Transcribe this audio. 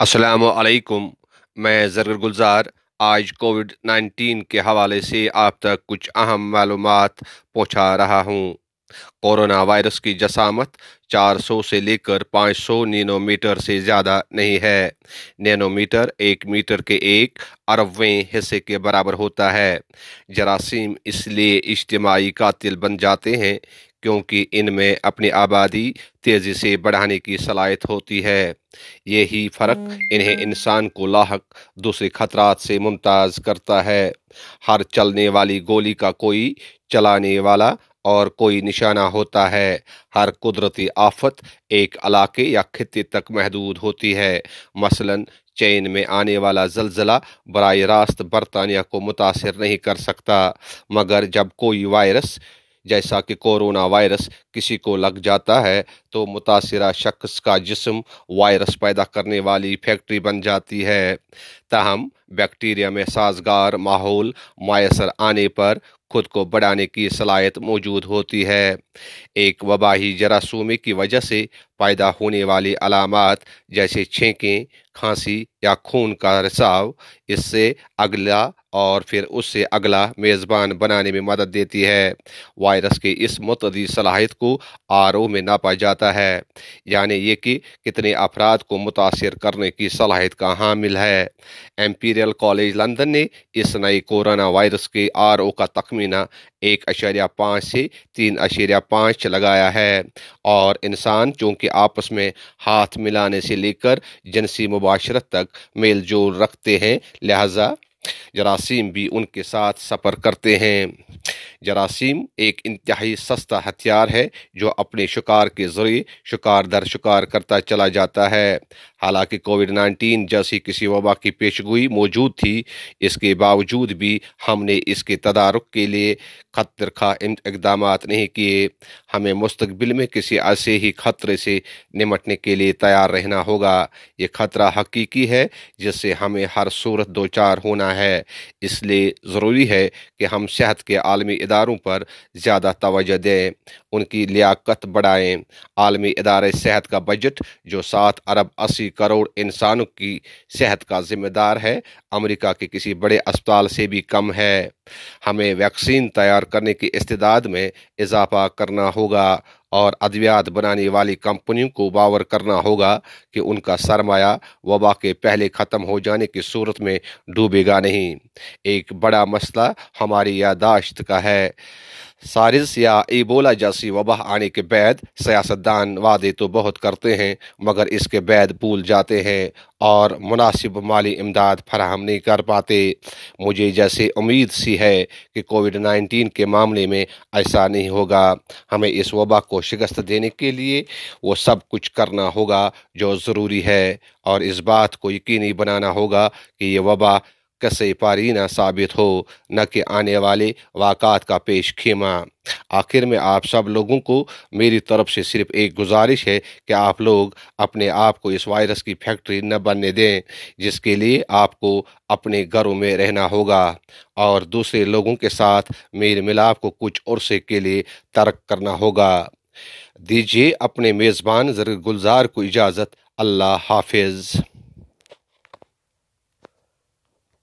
السلام علیکم، میں زرگر گلزار، آج کووڈ نائنٹین کے حوالے سے آپ تک کچھ اہم معلومات پہنچا رہا ہوں۔ کورونا وائرس کی جسامت چار سو سے لے کر پانچ سو نینو میٹر سے زیادہ نہیں ہے۔ نینو میٹر ایک میٹر کے ایک اربویں حصے کے برابر ہوتا ہے۔ جراثیم اس لیے اجتماعی قاتل بن جاتے ہیں کیونکہ ان میں اپنی آبادی تیزی سے بڑھانے کی صلاحیت ہوتی ہے۔ یہی فرق انہیں انسان کو لاحق دوسرے خطرات سے ممتاز کرتا ہے۔ ہر چلنے والی گولی کا کوئی چلانے والا اور کوئی نشانہ ہوتا ہے۔ ہر قدرتی آفت ایک علاقے یا خطے تک محدود ہوتی ہے۔ مثلا چین میں آنے والا زلزلہ براہ راست برطانیہ کو متاثر نہیں کر سکتا، مگر جب کوئی وائرس جیسا کہ کورونا وائرس کسی کو لگ جاتا ہے تو متاثرہ شخص کا جسم وائرس پیدا کرنے والی فیکٹری بن جاتی ہے۔ تاہم، بیکٹیریا میں سازگار ماحول میسر آنے پر خود کو بڑھانے کی صلاحیت موجود ہوتی ہے۔ ایک وباہی جراثومی کی وجہ سے پیدا ہونے والی علامات جیسے چھینکیں، کھانسی یا خون کا رساو، اس سے اگلا اور پھر اس سے اگلا میزبان بنانے میں مدد دیتی ہے۔ وائرس کی اس متعدی صلاحیت کو آر او میں ناپا جاتا ہے۔ یعنی یہ کہ کتنے افراد کو متاثر کرنے کی صلاحیت کا حامل ہے۔ ایمپیریل کالج لندن نے اس نئی کورونا وائرس کے آر او کا تخمینہ ایک اشاریہ پانچ سے تین اشاریہ پانچ لگایا ہے۔ اور انسان چونکہ آپس میں ہاتھ ملانے سے لے کر جنسی مباشرت تک میل جول رکھتے ہیں، لہذا جراثیم بھی ان کے ساتھ سفر کرتے ہیں۔ جراثیم ایک انتہائی سستا ہتھیار ہے جو اپنے شکار کے ذریعے شکار در شکار کرتا چلا جاتا ہے۔ حالانکہ کووڈ نائنٹین جیسی کسی وبا کی پیشگوئی موجود تھی، اس کے باوجود بھی ہم نے اس کے تدارک کے لیے خطر خواہ اقدامات نہیں کیے۔ ہمیں مستقبل میں کسی ایسے ہی خطرے سے نمٹنے کے لیے تیار رہنا ہوگا۔ یہ خطرہ حقیقی ہے جس سے ہمیں ہر صورت دو چار ہونا ہے۔ اس لیے ضروری ہے کہ ہم صحت کے عالمی اداروں پر زیادہ توجہ دیں، ان کی لیاقت بڑھائیں۔ عالمی ادارے صحت کا بجٹ جو سات ارب اسی کروڑ انسانوں کی صحت کا ذمہ دار ہے۔ امریکہ کے کسی بڑے اسپتال سے بھی کم ہے۔ ہمیں ویکسین تیار کرنے کی استداد میں اضافہ کرنا ہوگا اور ادویات بنانے والی کمپنیوں کو باور کرنا ہوگا کہ ان کا سرمایہ وبا کے پہلے ختم ہو جانے کی صورت میں ڈوبے گا نہیں۔ ایک بڑا مسئلہ ہماری یاداشت کا ہے۔ سارز یا ایبولا جیسی وبا آنے کے بعد سیاستدان وعدے تو بہت کرتے ہیں، مگر اس کے بعد بھول جاتے ہیں اور مناسب مالی امداد فراہم نہیں کر پاتے۔ مجھے جیسے امید سی ہے کہ کووڈ نائنٹین کے معاملے میں ایسا نہیں ہوگا۔ ہمیں اس وبا کو شکست دینے کے لیے وہ سب کچھ کرنا ہوگا جو ضروری ہے، اور اس بات کو یقینی بنانا ہوگا کہ یہ وبا کسے پارینہ ثابت ہو، نہ کہ آنے والے واقعات کا پیش خیمہ آخر میں آپ سب لوگوں کو میری طرف سے صرف ایک گزارش ہے کہ آپ لوگ اپنے آپ کو اس وائرس کی فیکٹری نہ بننے دیں، جس کے لیے آپ کو اپنے گھروں میں رہنا ہوگا۔ اور دوسرے لوگوں کے ساتھ میل ملاپ کو کچھ عرصے کے لیے ترک کرنا ہوگا۔ دیجیے اپنے میزبان زر گلزار کو اجازت۔ اللہ حافظ۔